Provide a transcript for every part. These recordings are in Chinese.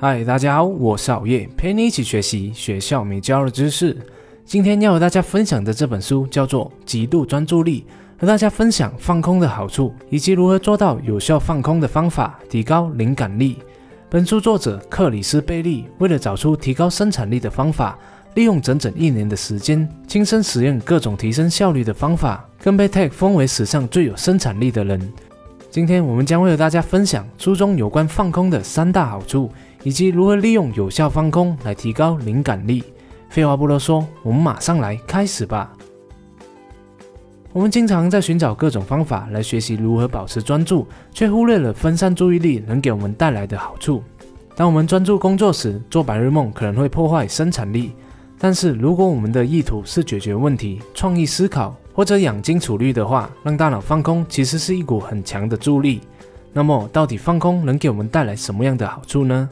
嗨，大家好，我是熬夜，陪你一起学习学校没教的知识。今天要和大家分享的这本书叫做《极度专注力》，和大家分享放空的好处，以及如何做到有效放空的方法，提高灵感力。本书作者克里斯贝利为了找出提高生产力的方法，利用整整一年的时间，亲身实验各种提升效率的方法，更被 Tech 封为史上最有生产力的人。今天我们将会和大家分享书中有关放空的三大好处，以及如何利用有效放空来提高灵感力。废话不多说，我们马上来开始吧。我们经常在寻找各种方法来学习如何保持专注，却忽略了分散注意力能给我们带来的好处。当我们专注工作时，做白日梦可能会破坏生产力。但是如果我们的意图是解决问题、创意思考或者养精储虑的话，让大脑放空其实是一股很强的助力。那么，到底放空能给我们带来什么样的好处呢？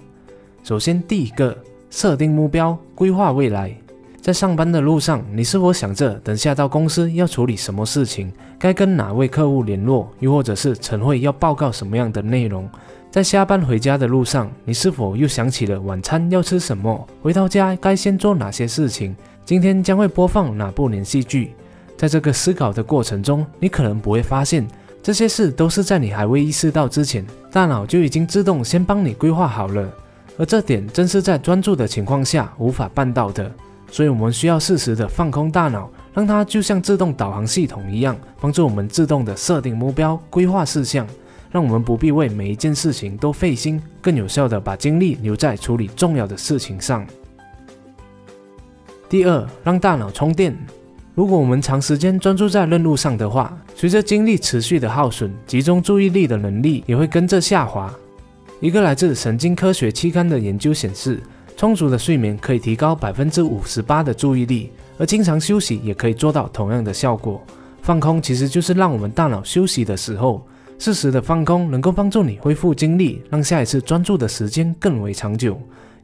首先，第一个，设定目标，规划未来。在上班的路上，你是否想着等下到公司要处理什么事情，该跟哪位客户联络，又或者是晨会要报告什么样的内容？在下班回家的路上，你是否又想起了晚餐要吃什么？回到家该先做哪些事情？今天将会播放哪部连续剧？在这个思考的过程中，你可能不会发现，这些事都是在你还未意识到之前，大脑就已经自动先帮你规划好了。而这点正是在专注的情况下无法办到的。所以，我们需要适时的放空大脑，让它就像自动导航系统一样，帮助我们自动的设定目标、规划事项，让我们不必为每一件事情都费心，更有效的把精力留在处理重要的事情上。第二，让大脑充电。如果我们长时间专注在任务上的话，随着精力持续的耗损，集中注意力的能力也会跟着下滑。一个来自神经科学期刊的研究显示。充足的睡眠可以提高百分之五十八的注意力，而经常休息也可以做到同样的效果。放空其实就是让我们大脑休息的时候，适时的放空能够帮助你恢复精力，让下一次专注的时间更为长久。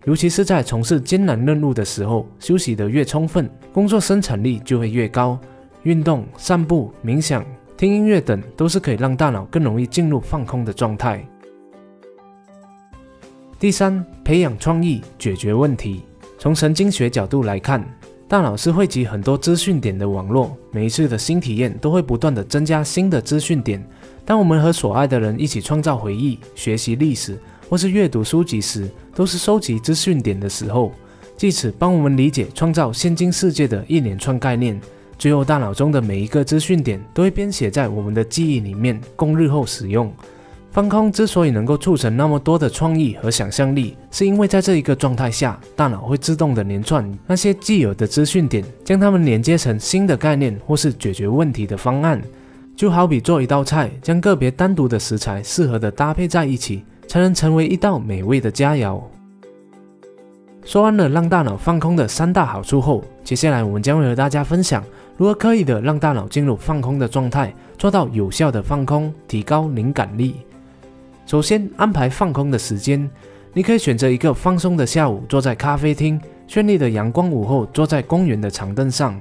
尤其是在从事艰难任务的时候，休息得越充分，工作生产力就会越高。运动、散步、冥想、听音乐等，都是可以让大脑更容易进入放空的状态。第三，培养创意，解决问题。从神经学角度来看，大脑是汇集很多资讯点的网络，每一次的新体验都会不断的增加新的资讯点。当我们和所爱的人一起创造回忆、学习历史或是阅读书籍时，都是收集资讯点的时候，借此帮我们理解、创造现今世界的一连串概念。最后，大脑中的每一个资讯点都会编写在我们的记忆里面，供日后使用。放空之所以能够促成那么多的创意和想象力，是因为在这一个状态下，大脑会自动的连串那些既有的资讯点，将它们连接成新的概念或是解决问题的方案。就好比做一道菜，将个别单独的食材适合的搭配在一起，才能成为一道美味的佳肴。说完了让大脑放空的三大好处后，接下来我们将会和大家分享如何刻意的让大脑进入放空的状态，做到有效的放空，提高灵感力。首先安排放空的时间，你可以选择一个放松的下午，坐在咖啡厅；绚丽的阳光午后，坐在公园的长凳上；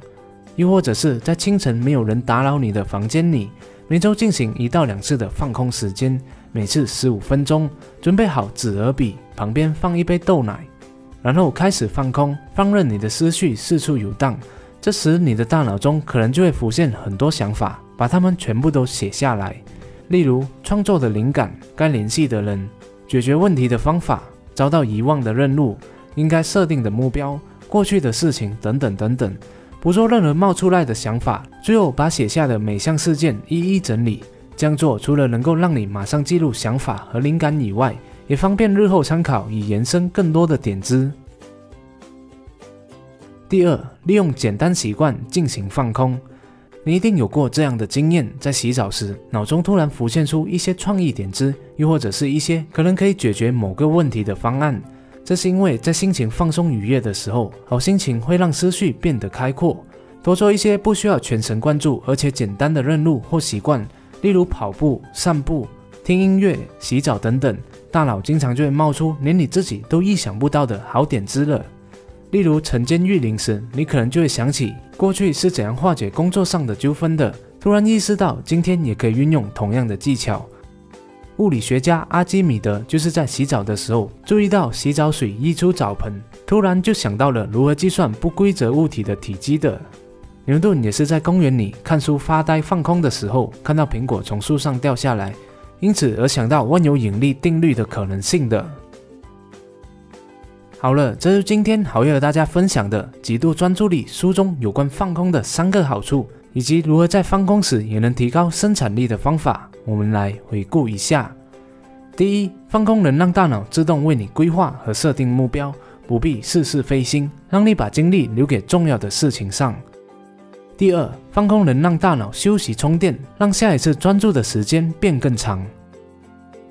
又或者是在清晨没有人打扰你的房间里。每周进行一到两次的放空时间，每次十五分钟。准备好纸和笔，旁边放一杯豆奶，然后开始放空，放任你的思绪四处游荡。这时你的大脑中可能就会浮现很多想法，把它们全部都写下来。例如创作的灵感、该联系的人、解决问题的方法、遭到遗忘的任务、应该设定的目标、过去的事情等等等等，不做任何冒出来的想法，最后把写下的每项事件一一整理。这样做除了能够让你马上记录想法和灵感以外，也方便日后参考，以延伸更多的点子。第二，利用简单习惯进行放空。你一定有过这样的经验：在洗澡时，脑中突然浮现出一些创意点子，又或者是一些可能可以解决某个问题的方案。这是因为在心情放松愉悦的时候，好心情会让思绪变得开阔。多做一些不需要全神贯注而且简单的任务或习惯，例如跑步、散步、听音乐、洗澡等等，大脑经常就会冒出连你自己都意想不到的好点子了。例如晨间遇灵时，你可能就会想起过去是怎样化解工作上的纠纷的，突然意识到今天也可以运用同样的技巧。物理学家阿基米德就是在洗澡的时候注意到洗澡水溢出澡盆，突然就想到了如何计算不规则物体的体积的。牛顿也是在公园里看书发呆放空的时候，看到苹果从树上掉下来，因此而想到万有引力定律的可能性的。好了，这是今天好友和大家分享的极度专注力书中有关放空的三个好处，以及如何在放空时也能提高生产力的方法。我们来回顾一下：第一，放空能让大脑自动为你规划和设定目标，不必事事费心，让你把精力留给重要的事情上；第二，放空能让大脑休息充电，让下一次专注的时间变更长；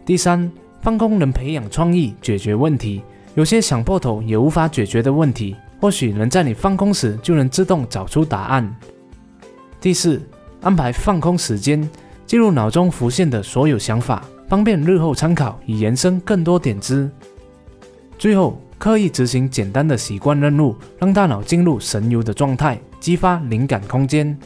第三，放空能培养创意，解决问题。有些想破头也无法解决的问题，或许能在你放空时就能自动找出答案。第四，安排放空时间，记录脑中浮现的所有想法，方便日后参考，以延伸更多点子。最后，刻意执行简单的习惯任务，让大脑进入神游的状态，激发灵感空间。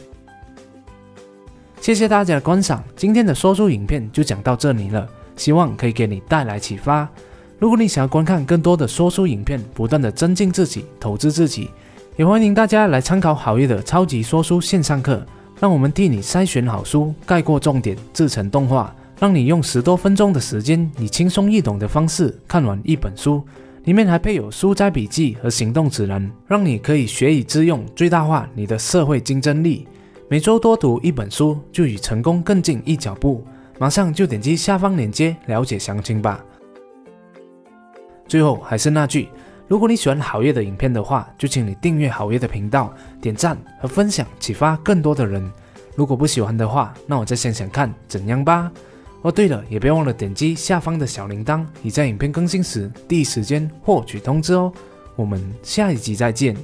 谢谢大家的观赏，今天的说书影片就讲到这里了，希望可以给你带来启发。如果你想要观看更多的说书影片，不断的增进自己、投资自己，也欢迎大家来参考好业的超级说书线上课。让我们替你筛选好书，概括重点，制成动画，让你用十多分钟的时间，以轻松易懂的方式看完一本书。里面还配有书摘笔记和行动指南，让你可以学以致用，最大化你的社会竞争力。每周多读一本书，就与成功更近一脚步。马上就点击下方链接了解详情吧。最后还是那句，如果你喜欢好月的影片的话，就请你订阅好月的频道，点赞和分享，启发更多的人。如果不喜欢的话，那我再想想看怎样吧。哦，对了，也别忘了点击下方的小铃铛，你在影片更新时第一时间获取通知哦。我们下一集再见。